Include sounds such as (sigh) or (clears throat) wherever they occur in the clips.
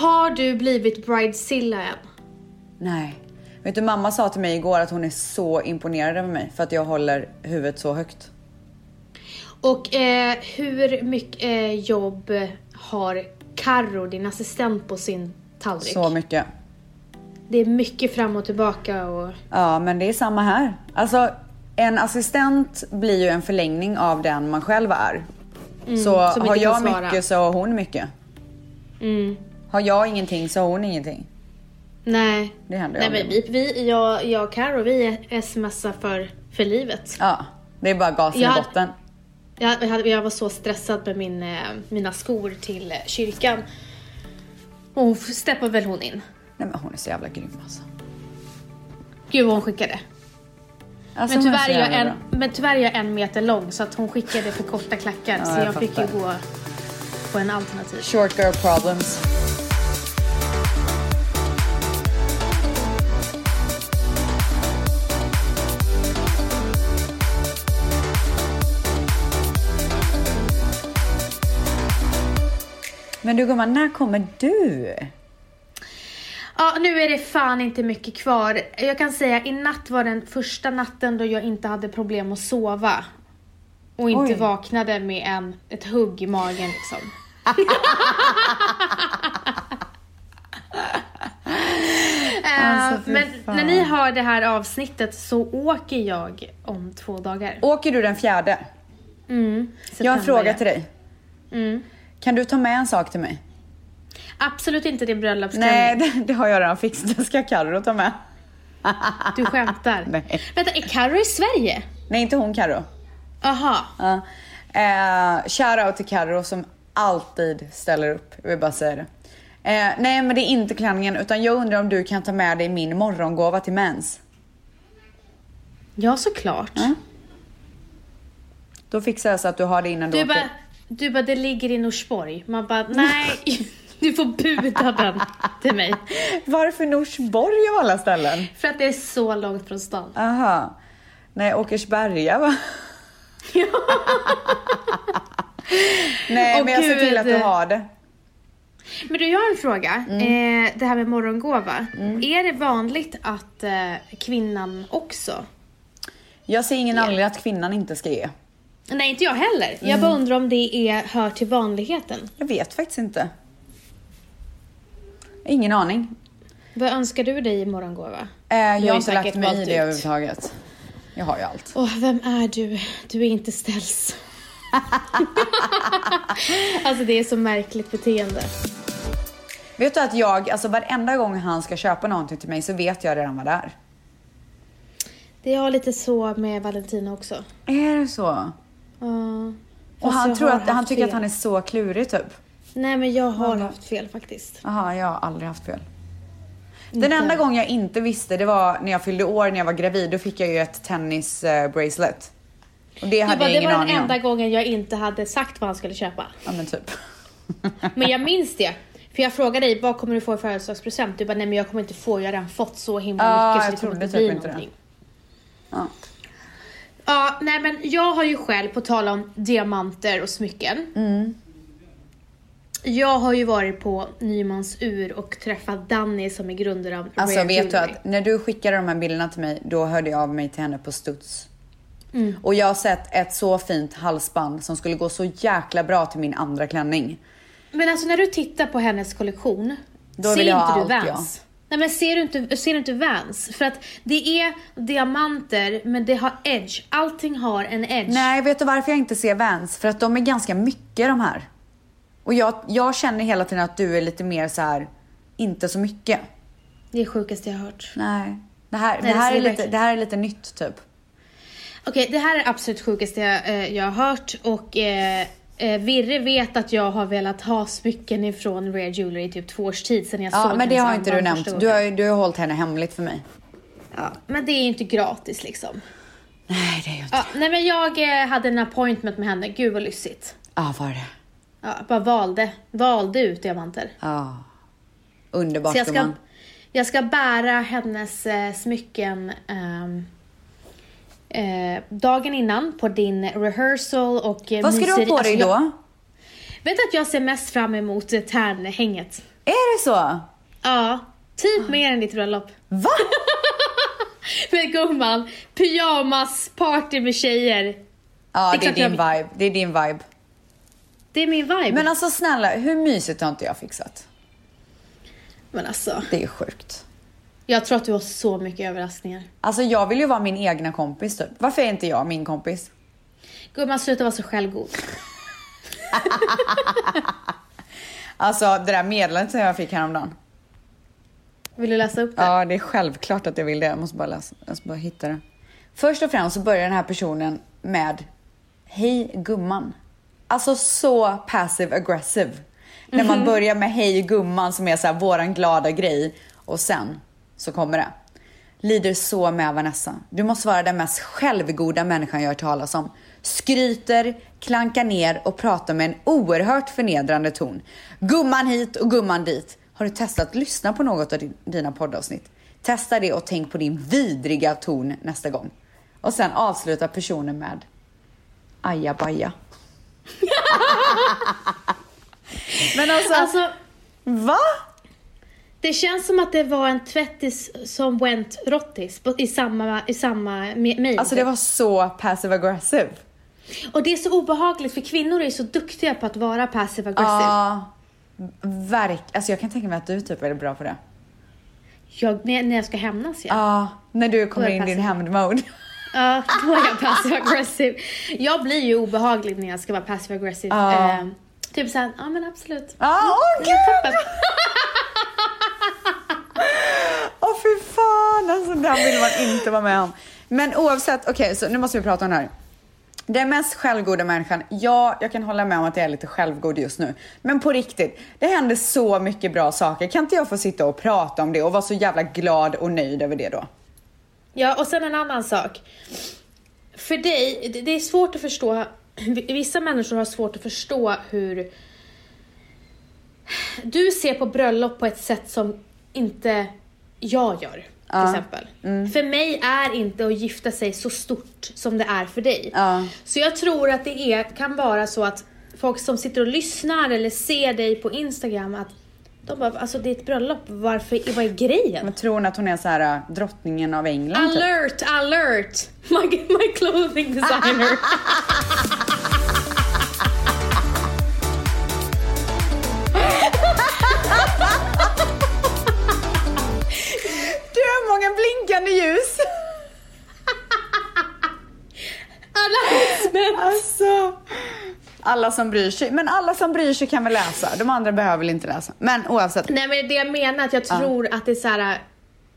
Har du blivit bridezilla än? Nej. Vet du, mamma sa till mig igår att hon är så imponerad över mig för att jag håller huvudet så högt. Och eh, hur mycket eh, jobb har Karo, din assistent, på sin tallrik? Så mycket. Det är mycket fram och tillbaka och... Ja, men det är samma här. Alltså, en assistent blir ju en förlängning av den man själv är. så Mm, som har jag mycket så har hon mycket. Mm. Har jag ingenting så har hon ingenting. Nej. Det händer Nej men vi, vi, jag, jag och Karo, vi smsar för, för livet. Ja, det är bara gasen Jag- i botten. Jag, jag, jag var så stressad med min, eh, mina skor till eh, kyrkan. Och steppade väl hon in. Nej men hon är så jävla grym alltså. Gud vad hon skickade. alltså Men tyvärr, är jag en, bra. men tyvärr är jag en meter lång så att hon skickade för korta klackar. Ja, så jag jag, fick ju gå på en alternativ. Short girl problems. Men du gumman, när kommer du? Ja, nu är det fan inte mycket kvar. Jag kan säga i natt var den första natten då jag inte hade problem att sova. Och inte Oj. vaknade med en, ett hugg i magen liksom. (laughs) Eh, Alltså, men fan. när ni har det här avsnittet så åker jag om två dagar. Åker du den fjärde? Mm, Jag har en fråga till dig. Mm. Kan du ta med en sak till mig? Absolut inte din bröllopsklänning. Nej, det, det har jag redan fixat. Det ska Carro ta med. Du skämtar. (laughs) Nej. Vänta, är Carro i Sverige? Nej, inte hon Carro. Aha. Ja. Eh, shoutout till Carro som alltid ställer upp. Jag vill bara säga det. Eh, nej, men det är inte klänningen utan jag undrar om du kan ta med dig min morgongåva till mens. Ja, såklart. Mm. Då fixar jag så att du har det innan du, Du åker. bara, du bara, det ligger i Norsborg. Man bara, nej, du får buda den till mig. Varför Norsborg av alla ställen? För att det är så långt från stan. Aha. Nej, Åkersberga va? Nej, Åh, men jag ser till att du har det. Men du, jag har en fråga. Mm. Eh, det här med morgongåva. Är det vanligt att eh, kvinnan också? Jag ser ingen anledning att kvinnan inte ska ge. Nej, inte jag heller. Jag Mm. bara undrar om det är, hör till vanligheten. Jag vet faktiskt inte. Ingen aning. Vad önskar du dig i morgongåva? Eh, jag har inte lagt mig i det ut. överhuvudtaget. Jag har ju allt. Åh, vem är du? Du är inte ställs. (laughs) alltså det är så märkligt beteende. Vet du att jag, alltså varenda gång han ska köpa någonting till mig så vet jag redan vad det är. Det är lite så med Valentina också. Är det så? Och han tror att, han tycker att fel. han är så klurig typ. Nej men jag har haft fel faktiskt. Jaha, jag har aldrig haft fel. Den Inte. enda gången jag inte visste det var när jag fyllde år när jag var gravid. Då fick jag ju ett tennis eh. Och det hade bara, jag det ingen var den enda gången jag inte hade sagt vad han skulle köpa. Ja men typ. (laughs) Men jag minns det. För jag frågade dig, vad kommer du få i födelsedagspresent? Du bara, nej men jag kommer inte få, jag har redan fått så himla mycket så jag det kommer inte typ bli inte det. någonting. Ja. Ja, nej men jag har ju själv, på tal om diamanter och smycken. Mm. Jag har ju varit på Nymans ur och träffat Danny som är grundare av Alltså Rare vet du Jewelry. att när du skickade de här bilderna till mig, då hörde jag av mig till henne på studs. Mm. Och jag har sett ett så fint halsband som skulle gå så jäkla bra till min andra klänning. Men alltså när du tittar på hennes kollektion, Då ser inte du allt, Vans? Nej men ser du, inte, ser du inte Vans? För att det är diamanter men det har edge. Allting har en edge. Nej, vet du varför jag inte ser Vans? För att de är ganska mycket de här. Och jag, jag känner hela tiden att du är lite mer så här, inte så mycket. Det är sjukaste jag har hört. Nej. Det här, Nej, det här, det är, lite, det här är lite nytt typ. Okej, det här är absolut sjukaste jag, eh, jag har hört och eh, eh, Virre vet att jag har velat ha smycken ifrån Rare Jewelry i typ två års tid sedan jag Ja, såg men det har inte du nämnt. Du har, du har hållit henne hemligt för mig. ja, men det är ju inte gratis liksom. Nej, det är ju inte. Ja, nej men jag eh, hade en appointment med henne, gud vad lyssigt. Ja, var det? Ja, bara valde, valde ut diamanter. Ja. Underbart Så jag ska, jag ska bära hennes eh, smycken ehm, eh, dagen innan på din rehearsal och eh, Vad ska du ha myseri- på dig alltså, då? Jag, vet att jag ser mest fram emot eh, tärnhänget. Är det så? Ja, typ mer än ditt bröllop. Va? (laughs) Men gumman, pyjamasparty med tjejer. Ja, Det är det är klart din jag- vibe. Det är din vibe. Det är min vibe. Men alltså snälla, hur mysigt har inte jag fixat? Men alltså, Det är sjukt. Jag tror att du har så mycket överraskningar. Alltså jag vill ju vara min egna kompis typ. Varför är inte jag min kompis? Gumman, sluta vara så självgod. (laughs) Alltså det där meddelandet som jag fick häromdagen. Vill du läsa upp det? Ja, det är självklart att jag vill det. Jag måste bara, läsa, jag måste bara hitta det. Först och främst så börjar den här personen med Hej gumman. Alltså så passive aggressive. När man börjar med Hej gumman som är så här våran glada grej och sen så kommer det. Lider så med Vanessa. Du måste vara den mest självgoda människan jag har hört talas om. Skryter, klankar ner och pratar med en oerhört förnedrande ton. Gumman hit och gumman dit. Har du testat att lyssna på något av din- dina poddavsnitt? Testa det och tänk på din vidriga ton nästa gång. Och sen avslutar personen med ajabaja. (laughs) Men alltså, Alltså, va? Det känns som att det var en tvättis som went rottis i samma, i samma me- mail. Alltså det var så passive aggressive. Och det är så obehagligt för kvinnor är så duktiga på att vara passive aggressive. Ja, verk. Alltså jag kan tänka mig att du typ är bra på det. Jag, när, när jag ska hämnas ja. Ja, när du kommer in i din hämndmode. Ja, då är jag passive aggressive. Jag blir ju obehaglig när jag ska vara passive aggressive. Ja. Eh, typ såhär, ja men absolut. Ja, åh Jag har gud! tappat. Åh fy fan, alltså den vill man inte vara med om. Men oavsett, okej så nu måste vi prata om det här. Den mest självgoda människan, ja jag kan hålla med om att jag är lite självgod just nu. Men på riktigt, det händer så mycket bra saker. Kan inte jag få sitta och prata om det och vara så jävla glad och nöjd över det då? Ja, och sen en annan sak. För dig, det är svårt att förstå, vissa människor har svårt att förstå hur du ser på bröllop på ett sätt som inte jag gör, till Ja. exempel. För mig är inte att gifta sig så stort som det är för dig. Ja. Så jag tror att det är, kan vara så att folk som sitter och lyssnar eller ser dig på Instagram att de bara, alltså det är ett bröllop, varför, vad är grejen? Men tror hon att hon är så här äh, drottningen av England? typ? Alert, alert! My, my clothing designer. (laughs) blinkande ljus! Announcement! Alltså. Alla som bryr sig. Men alla som bryr sig kan väl läsa. De andra behöver väl inte läsa. Men oavsett. Nej men det jag menar att jag tror att det är så här.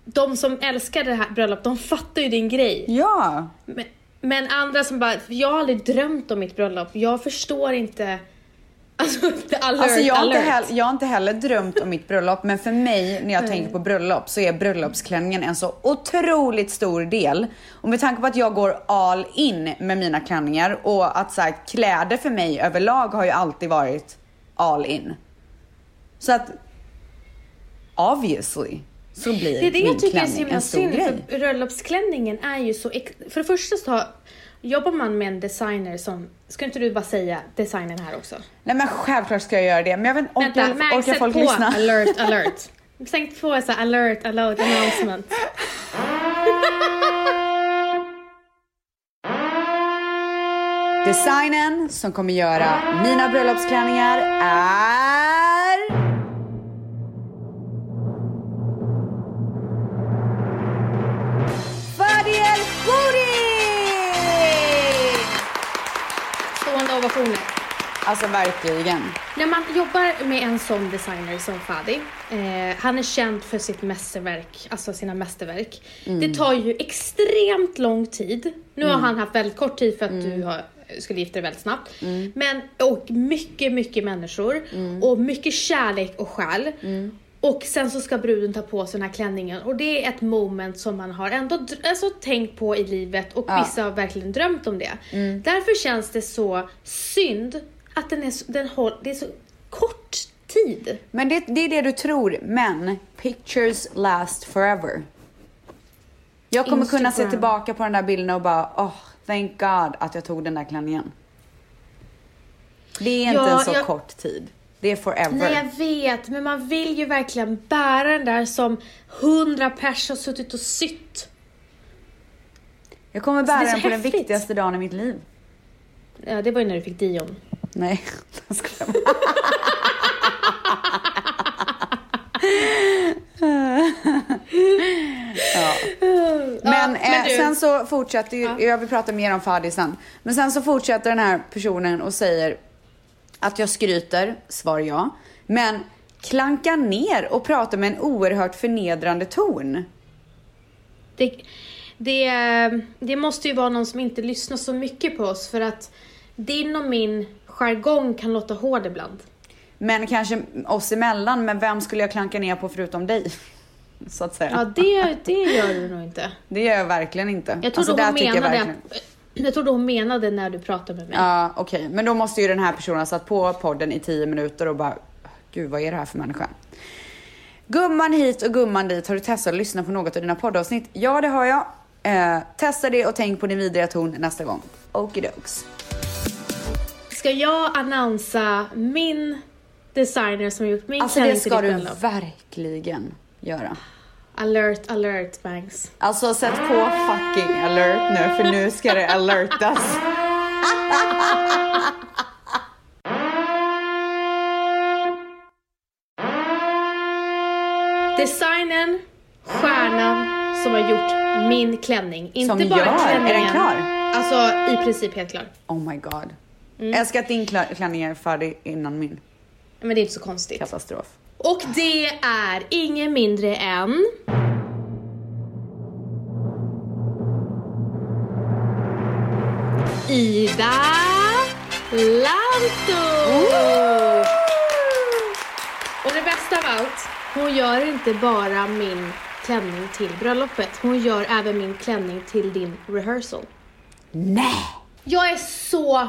De som älskar det här bröllopet, de fattar ju din grej. Ja. Men, men andra som bara, jag har aldrig drömt om mitt bröllop, jag förstår inte. Alltså, (laughs) alert, Alltså jag, har heller, jag har inte heller drömt om mitt bröllop, men för mig när jag tänker på bröllop så är bröllopsklänningen en så otroligt stor del. Och med tanke på att jag går all in med mina klänningar och att så här, kläder för mig överlag har ju alltid varit all in. Så att obviously så blir Det är det min jag tycker är så klänning en stor synd, grej. för bröllopsklänningen är ju så... För det första så har, jobbar man med en designer som... Ska inte du bara säga designen här också? Nej men självklart ska jag göra det, men jag vet inte, Vänta, orkar, Max, orkar sätt folk på lyssna? alert, (laughs) alert. Säg på så alert, alert, announcement. Designen som kommer göra mina bröllopsklänningar är... Alltså verkligen. När man jobbar med en sån designer som Fadi, eh, han är känd för sitt mästerverk, alltså sina mästerverk. Det tar ju extremt lång tid. Nu har han haft väldigt kort tid för att du har, skulle gifta dig väldigt snabbt. Men, och mycket, mycket människor och mycket kärlek och själ. Och sen så ska bruden ta på sig den här klänningen och det är ett moment som man har ändå alltså, tänkt på i livet och Ja. vissa har verkligen drömt om det. Därför känns det så synd att den är så, den håll, det är så kort tid. Men det, det är det du tror, men pictures last forever. Jag kommer kunna se Instagram. tillbaka på den där bilden och bara, oh, thank God att jag tog den där klänningen. Det är inte Ja, en så jag- kort tid. Det är forever. Nej, jag vet, men man vill ju verkligen bära den där som hundra pers har suttit och sytt. Jag kommer bära den på den häftigt. viktigaste dagen i mitt liv. Ja, det var ju när du fick Dion. Nej, (laughs) jag skojar bara. (laughs) ja. Men, Ja, eh, du- sen så fortsätter ju, Ja. jag vill prata mer om Fadi sen. Men sen så fortsätter den här personen och säger att jag skryter, svar ja. Men klankar ner och pratar med en oerhört förnedrande ton. Det, det, det måste ju vara någon som inte lyssnar så mycket på oss för att din och min jargong kan låta hård ibland. Men kanske oss emellan, men vem skulle jag klanka ner på förutom dig? (laughs) Så att säga. Ja, det, det gör du nog inte. Det gör jag verkligen inte. Jag trodde, Alltså, hon, jag menade verkligen- att, (clears throat) jag trodde hon menade när du pratade med mig. Ja, okej. Men då måste ju den här personen ha satt på podden i 10 minuter och bara, gud vad är det här för människa? Gumman hit och gumman dit, har du testat att lyssna på något av dina poddavsnitt? Ja, det har jag. Eh, testa det och tänk på din vidriga ton nästa gång. Okidokes. Ska jag annonsa min designer som har gjort min Alltså det klänning till ska ditt du bröllop? verkligen göra. Alert, alert Banks. Alltså sätt på fucking alert nu, för nu ska det alertas. Designen, stjärnan som har gjort min klänning. Inte Som bara gör? Är den klänningen. klar? Alltså i princip helt klar. Oh my god. Mm. Jag älskar att din klänning är färdig innan min. Men det är inte så konstigt. Katastrof. Och det är ingen mindre än... Ida Lanto! Och det bästa av allt, hon gör inte bara min klänning till bröllopet, hon gör även min klänning till din rehearsal. Nej! Jag är så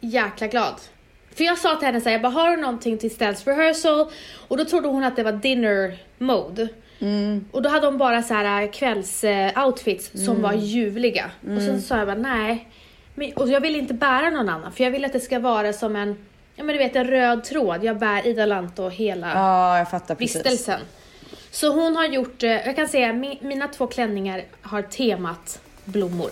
jäkla glad. För jag sa till henne såhär, jag bara, har du någonting till Stells rehearsal? Och då trodde hon att det var dinner mode. Och då hade hon bara så här kvälls-outfits som var ljuvliga. Och sen sa jag bara, nej. Men, och jag vill inte bära någon annan, för jag vill att det ska vara som en, ja men du vet en röd tråd. Jag bär Ida Lanto hela Ja, jag fattar vistelsen. Så hon har gjort, eh, jag kan säga mi, mina två klänningar har temat blommor.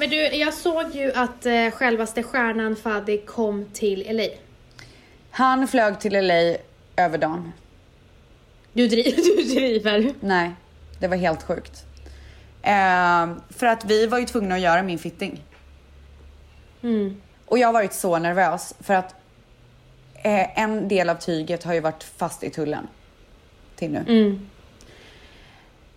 Men du, jag såg ju att eh, självaste stjärnan Fadi kom till LA. Han flög till LA över dagen. Du, dri- (laughs) du driver. Nej, det var helt sjukt. Eh, för att vi var ju tvungna att göra min fitting. Mm. Och jag har varit så nervös för att eh, en del av tyget har ju varit fast i tullen. Till nu. Mm.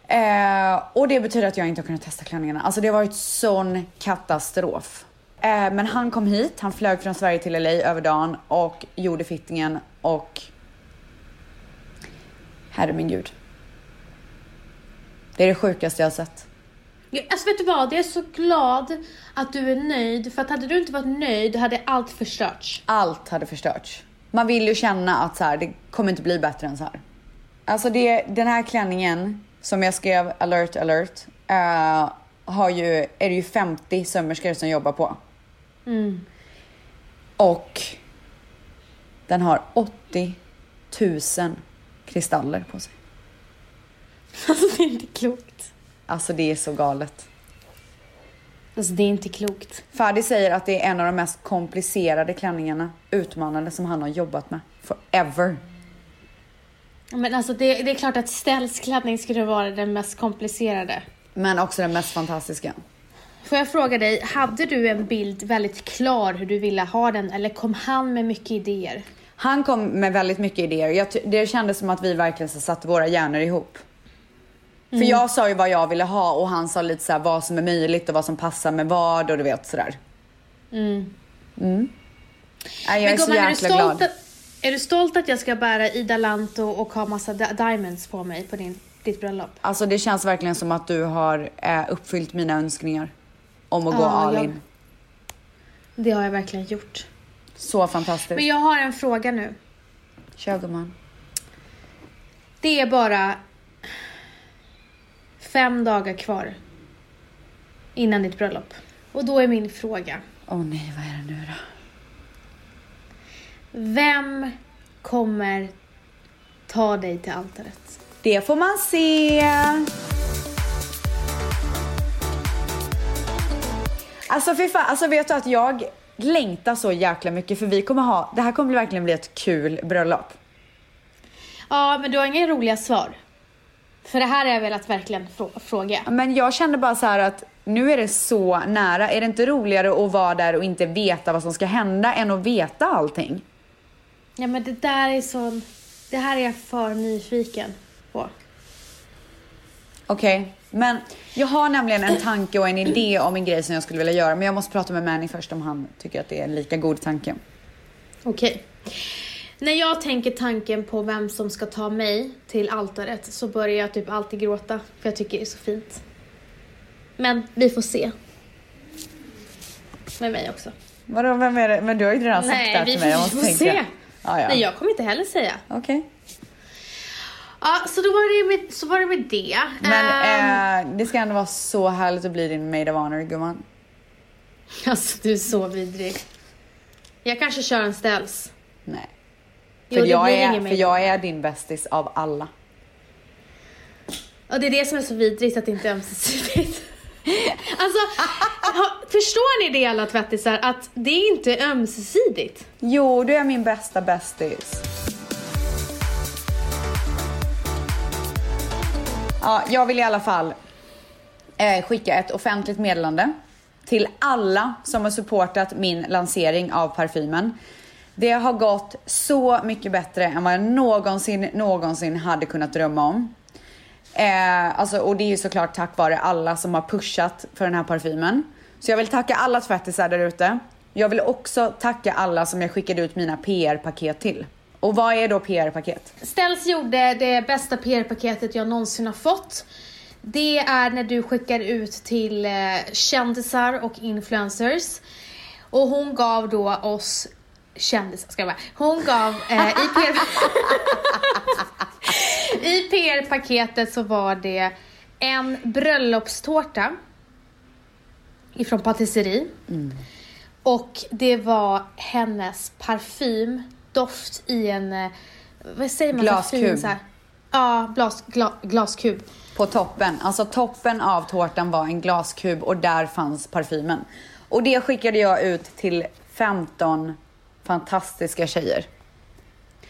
Eh, och det betyder att jag inte har kunnat testa klänningarna. Alltså det har varit sån katastrof. Eh, men han kom hit, han flög från Sverige till LA över dagen och gjorde fittingen och... Herre min gud. Det är det sjukaste jag har sett. Alltså vet du vad, jag är så glad att du är nöjd. För att hade du inte varit nöjd hade allt förstörts. Allt hade förstörts. Man vill ju känna att så här, det kommer inte bli bättre än så här. Alltså det, den här klänningen som jag skrev alert alert eh, har ju, är det ju 50 sömmerskor som jobbar på. Mm. Och den har 80 000 kristaller på sig. (laughs) Alltså det är inte klokt. Alltså det är så galet. Alltså det är inte klokt. Fadi säger att det är en av de mest komplicerade klänningarna, utmanande, som han har jobbat med. Forever. Men alltså det, det är klart att Stells klänning skulle vara den mest komplicerade. Men också den mest fantastiska. Får jag fråga dig, hade du en bild väldigt klar hur du ville ha den eller kom han med mycket idéer? Han kom med väldigt mycket idéer. Jag det kändes som att vi verkligen så satte våra hjärnor ihop. För jag sa ju vad jag ville ha och han sa lite så här vad som är möjligt och vad som passar med vad och du vet sådär. Mm. Nej, jag är så gumman, är du jäkla glad. Att, är du stolt att jag ska bära Ida Lanto och ha massa di- diamonds på mig på din, ditt bröllop? Alltså det känns verkligen som att du har eh, uppfyllt mina önskningar om att gå Ja, all jag- in. Det har jag verkligen gjort. Så fantastiskt. Men jag har en fråga nu. Kör gumman. Det är bara fem dagar kvar innan ditt bröllop. Och då är min fråga. Åh nej, vad är det nu då? Vem kommer ta dig till altaret? Det får man se. Alltså fy fan, alltså vet du att jag längtar så jäkla mycket för vi kommer ha, det här kommer verkligen bli ett kul bröllop. Ja, men du har inga roliga svar. För det här har jag velat verkligen frå- fråga. Men jag kände bara så att nu är det så nära. Är det inte roligare att vara där och inte veta vad som ska hända än att veta allting? Ja, men det där är så... Det här är jag för nyfiken på. Okej, men jag har nämligen en tanke och en idé om en grej som jag skulle vilja göra. Men jag måste prata med Manny först om han tycker att det är en lika god tanke. Okej. När jag tänker tanken på vem som ska ta mig till altaret så börjar jag typ alltid gråta för jag tycker det är så fint. Men vi får se. Med mig också. Vadå, vem är det? Men du har ju redan sagt det här vi till mig. Jag måste får se. Ja, ja. Nej, jag kommer inte heller säga. Okej. Ja, så då var det med, så var det, med det. Men Ehm, eh, det ska ändå vara så härligt att bli din maid of honor, gumman. Alltså, du är så vidrig. Jag kanske kör en ställs. Nej. Jo, För, det jag är, för jag är din bästis av alla. Och det är det som är så vidrigt att det inte är ömsesidigt. (laughs) alltså, förstår ni det alla tvättisar? Att det är inte ömsesidigt. Jo, du är min bästa bästis. Ja, jag vill i alla fall eh, skicka ett offentligt meddelande till alla som har supportat min lansering av parfymen. Det har gått så mycket bättre än vad jag någonsin, någonsin hade kunnat drömma om. Eh, alltså, och det är ju såklart tack vare alla som har pushat för den här parfymen. Så jag vill tacka alla tvättisar där ute. Jag vill också tacka alla som jag skickade ut mina PR-paket till. Och vad är då PR-paket? Ställs gjorde det bästa PR-paketet jag någonsin har fått. Det är när du skickar ut till eh, kändisar och influencers. Och hon gav då oss kändisar, ska jag bara. Hon gav eh, i PR... (laughs) I PR-paketet så var det en bröllopstårta ifrån patisserie. Och det var hennes parfymdoft i en, eh, vad säger man? Glaskub. här- Ja, glas, gla, glaskub. På toppen, alltså toppen av tårtan var en glaskub och där fanns parfymen. Och det skickade jag ut till 15 fantastiska tjejer.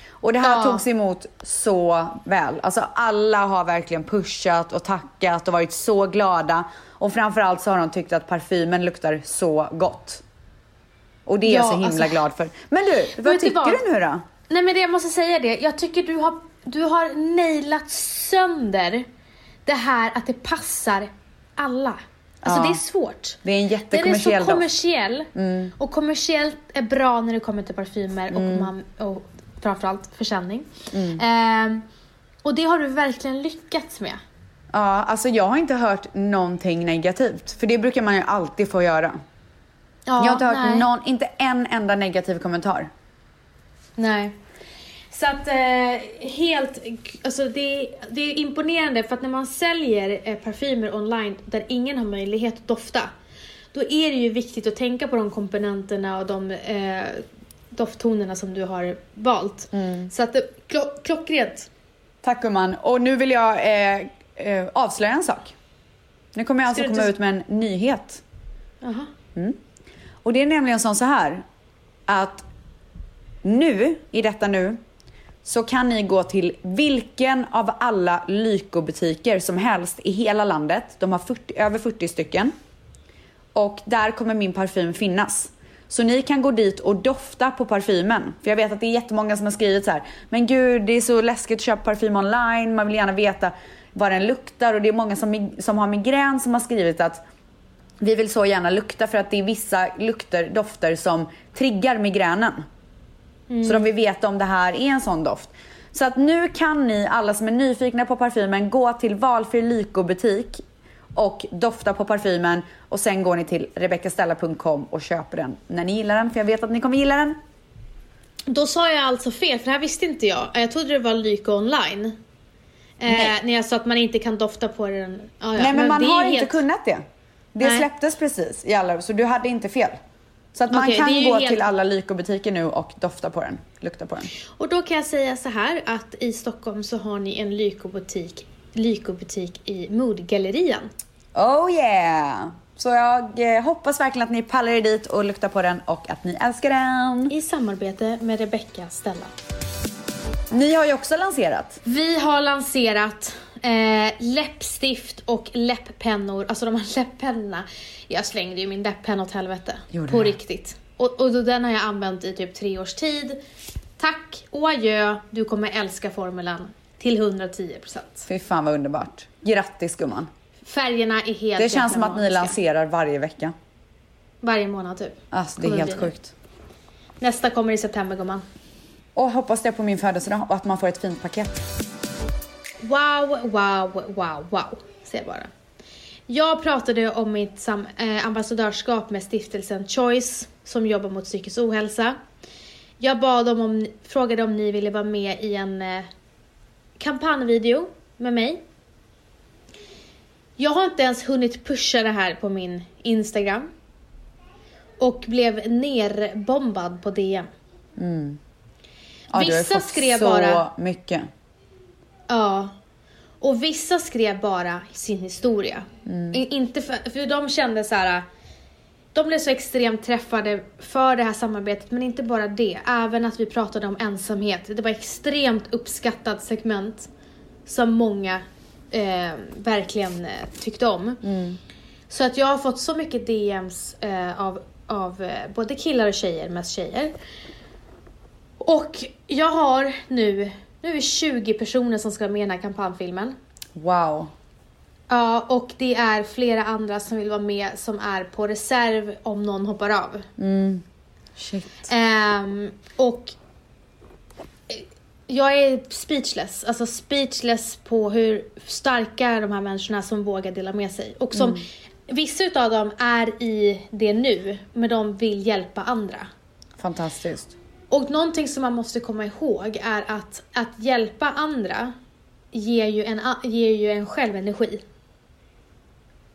Och det här Ja. togs emot så väl. Alltså alla har verkligen pushat och tackat och varit så glada. Och framförallt så har de tyckt att parfymen luktar så gott. Och det är jag Ja, så himla alltså- glad för. Men du, vad tycker vad? du nu då? Nej men det, jag måste säga det, jag tycker du har, du har nailat sönder det här att det passar alla. Alltså Ja. det är svårt. Det är en Den är jättekommersiell så kommersiell och kommersiellt är bra när det kommer till parfymer Mm. och, man, och framförallt försäljning. Ehm, och det har du verkligen lyckats med. Ja, alltså jag har inte hört någonting negativt. För det brukar man ju alltid få göra. Ja, jag har inte hört nej. någon, inte en enda negativ kommentar. Nej. Så att eh, helt, alltså det, det är imponerande för att när man säljer eh, parfymer online där ingen har möjlighet att dofta, då är det ju viktigt att tänka på de komponenterna och de eh, dofttonerna som du har valt. Så att det, klo, klockrent. Tack gumman. Och nu vill jag eh, eh, avslöja en sak. Nu kommer jag alltså komma ut med en nyhet. Jaha. Och det är nämligen som så här att nu, i detta nu, så kan ni gå till vilken av alla Lyko-butiker som helst i hela landet. De har 40, över 40 stycken. Och där kommer min parfym finnas. Så ni kan gå dit och dofta på parfymen. För jag vet att det är jättemånga som har skrivit så här. Men gud, det är så läskigt att köpa parfym online. Man vill gärna veta vad den luktar. Och det är många som, som har migrän som har skrivit att vi vill så gärna lukta för att det är vissa lukter, dofter som triggar migränen. Så de vill veta om det här är en sån doft. Så att nu kan ni alla som är nyfikna på parfymen gå till valfri Lyko-butik och dofta på parfymen och sen går ni till rebeccastella.com och köper den när ni gillar den för jag vet att ni kommer gilla den. Då sa jag alltså fel, för det här visste inte jag. Jag trodde det var Lyko online. Eh, när jag sa att man inte kan dofta på den. Ja, ja, Nej men, man det är har ju inte helt- kunnat det. Det Nej. släpptes precis i alla, så du hade inte fel. Så att man Okej, kan gå helt- till alla Lyko-butiker nu och dofta på den, lukta på den. Och då kan jag säga så här att i Stockholm så har ni en Lyko-butik Lyko-butik i Modgallerian. Oh yeah! Så jag eh, hoppas verkligen att ni pallar er dit och luktar på den och att ni älskar den. I samarbete med Rebecca Stella. Ni har ju också lanserat. Vi har lanserat eh, läppstift och läpppennor. Alltså de här (laughs) läpppennorna. Jag slängde ju min läpppenna åt helvete. Gjorde på du? riktigt. Och, och då, den har jag använt i typ tre års tid. Tack och adjö. Du kommer älska formulan till 110%. Fy fan vad underbart. Grattis gumman. Färgerna är helt Det känns som att ni lanserar varje vecka. Varje månad typ. Alltså det är helt det. sjukt. Nästa kommer i september gumman. Och hoppas det på min födelsedag och att man får ett fint paket. Wow, wow, wow, wow, säger jag bara. Jag pratade om mitt sam- eh, ambassadörskap med stiftelsen Choice som jobbar mot psykisk ohälsa. Jag bad dem om, frågade om ni ville vara med i en eh, kampanjvideo med mig. Jag har inte ens hunnit pusha det här på min Instagram. Och blev nerbombad på DM. Ja, du har ju Vissa fått skrev så bara- mycket. Ja. Och vissa skrev bara sin historia. I- Inte för, för de kände så här. De blev så extremt träffade för det här samarbetet, men inte bara det. Även att vi pratade om ensamhet. Det var extremt uppskattat segment som många eh, verkligen eh, tyckte om. Så att jag har fått så mycket DMs eh, av, av eh, både killar och tjejer, mest tjejer. Och jag har nu, nu är vi 20 personer som ska vara med i den här kampanjfilmen. Wow. Ja, och det är flera andra som vill vara med som är på reserv om någon hoppar av. Shit. Ehm, och eh, jag är speechless, alltså speechless på hur starka de här människorna som vågar dela med sig. Och som, vissa utav dem är i det nu, men de vill hjälpa andra. Fantastiskt. Och någonting som man måste komma ihåg är att att hjälpa andra ger ju en, ger ju en själv energi.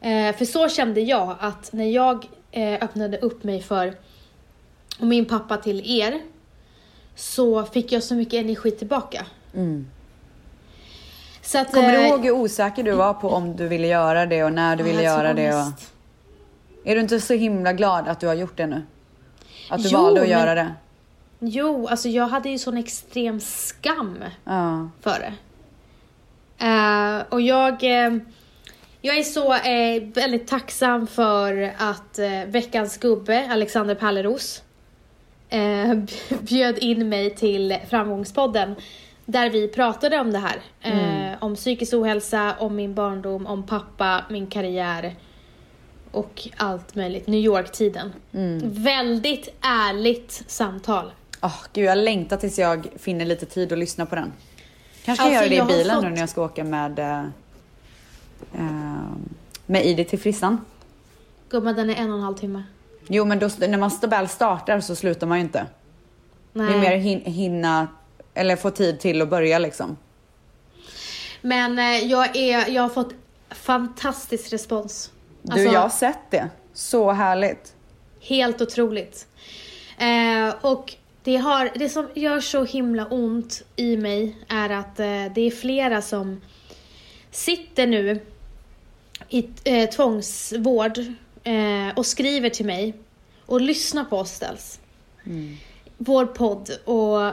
Eh, för så kände jag att när jag eh, öppnade upp mig för och min pappa till er så fick jag så mycket energi tillbaka. Så att, Kommer du eh, ihåg hur osäker du var på om du ville göra det och när du ville göra det? Och... Är du inte så himla glad att du har gjort det nu? Att du Jo, valde att men- göra det? Jo, alltså jag hade ju sån extrem skam Ja. för det. Eh, och jag, eh, jag är så eh, väldigt tacksam för att veckans gubbe, Alexander Palleros, bjöd in mig till Framgångspodden där vi pratade om det här. Eh, om psykisk ohälsa, om min barndom, om pappa, min karriär och allt möjligt. New York-tiden. Väldigt ärligt samtal. Åh, gud, jag längtar tills jag finner lite tid att lyssna på den. Kanske Alltså, kan göra det i jag bilen fått- nu när jag ska åka med, eh, eh, med Idi till frissan. Gumman, den är en och en halv timme. Jo, men då, när man väl startar så slutar man ju inte. Nej. Det är mer hin, hinna, eller få tid till att börja liksom. Men eh, jag, är, jag har fått fantastisk respons. Du, Alltså, jag har sett det. Så härligt. Helt otroligt. Eh, och det, har, det som gör så himla ont i mig är att eh, det är flera som sitter nu i eh, tvångsvård eh, och skriver till mig och lyssnar på oss ställs. Vår podd och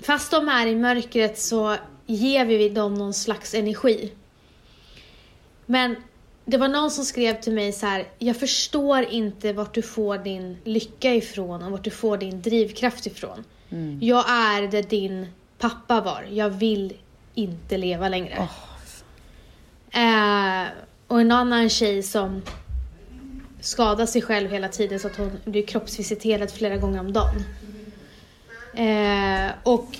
fast de är i mörkret så ger vi dem någon slags energi. Men det var någon som skrev till mig så här: jag förstår inte vart du får din lycka ifrån och vart du får din drivkraft ifrån. Jag är där din pappa var, jag vill inte leva längre. Eh, och en annan tjej som skadar sig själv hela tiden så att hon blir kroppsvisiterad flera gånger om dagen. Eh, och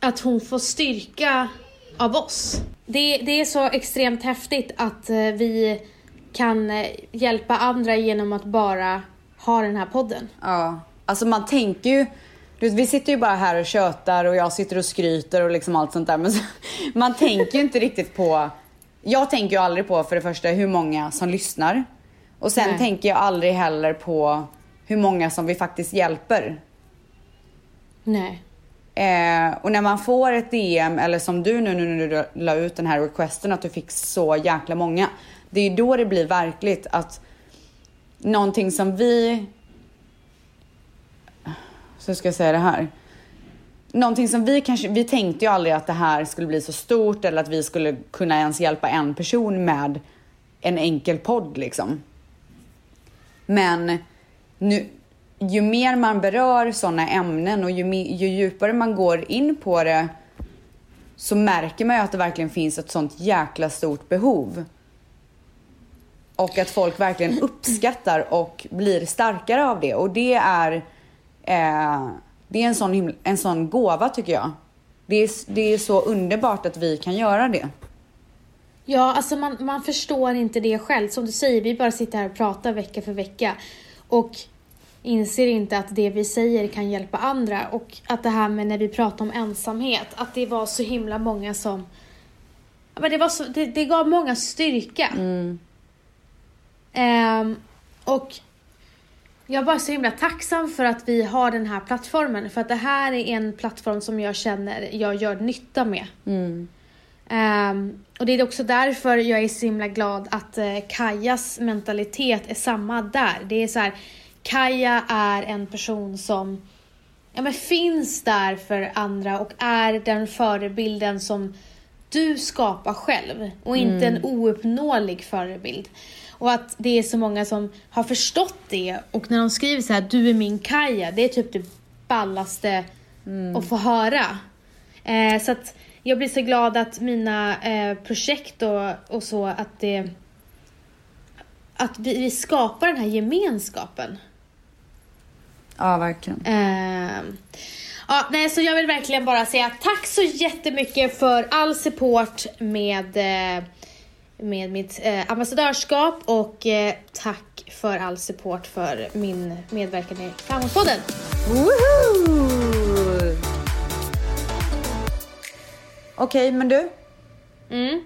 att hon får styrka av oss. Det, det är så extremt häftigt att eh, vi kan eh, hjälpa andra genom att bara ha den här podden. Ja, alltså man tänker ju... Du, vet, vi sitter ju bara här och tjötar och jag sitter och skryter och liksom allt sånt där. Men så, (laughs) man tänker ju inte riktigt på... Jag tänker ju aldrig på för det första hur många som lyssnar. Och sen Nej. tänker jag aldrig heller på hur många som vi faktiskt hjälper. Nej. Eh, och när man får ett DM, eller som du nu när du la ut den här requesten, att du fick så jäkla många. Det är då det blir verkligt att någonting som vi... Så ska jag säga det här. Någonting som vi kanske, vi tänkte ju aldrig att det här skulle bli så stort eller att vi skulle kunna ens hjälpa en person med en enkel podd liksom. Men nu, ju mer man berör sådana ämnen och ju, ju djupare man går in på det så märker man ju att det verkligen finns ett sånt jäkla stort behov. Och att folk verkligen uppskattar och blir starkare av det. Och det är, eh, det är en, sån en sån gåva tycker jag. Det är, det är så underbart att vi kan göra det. Ja, alltså man, man förstår inte det själv. Som du säger, vi bara sitter här och pratar vecka för vecka. Och inser inte att det vi säger kan hjälpa andra. Och att det här med när vi pratar om ensamhet, att det var så himla många som... men det, var så, det, det gav många styrka. Mm. Um, och jag är bara så himla tacksam för att vi har den här plattformen. För att det här är en plattform som jag känner jag gör nytta med. Mm. Um, och det är också därför jag är så himla glad att uh, Kajas mentalitet är samma där. Det är så här, Kaja är en person som ja, men finns där för andra och är den förebilden som du skapar själv och inte mm. en ouppnåelig förebild. Och att det är så många som har förstått det och när de skriver så här, du är min Kaja, det är typ det ballaste mm. att få höra. Eh, så att jag blir så glad att mina eh, projekt och, och så, att det att vi, vi skapar den här gemenskapen. Ja, verkligen. Eh, ja, nej, så jag vill verkligen bara säga tack så jättemycket för all support med, eh, med mitt eh, ambassadörskap och eh, tack för all support för min medverkan i Framgångspodden. Okej, okay, men du. Mm.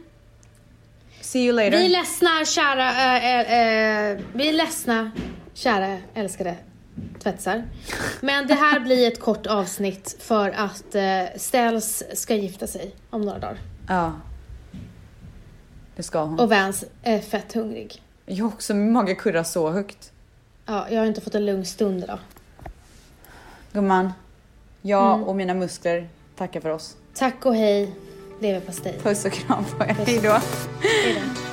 See you later. Vi är ledsna, kära, äh, äh, vi är ledsna, kära älskade tvättsar. Men det här blir ett kort avsnitt för att äh, Ställs ska gifta sig om några dagar. Ja. Det ska hon. Och Vans är fett hungrig. Jag också, min mage kurrar så högt. Ja, jag har inte fått en lugn stund idag. Gumman, jag mm. och mina muskler tackar för oss. Tack och hej, leverpastej. Puss och kram på er. Hej då. Hej då.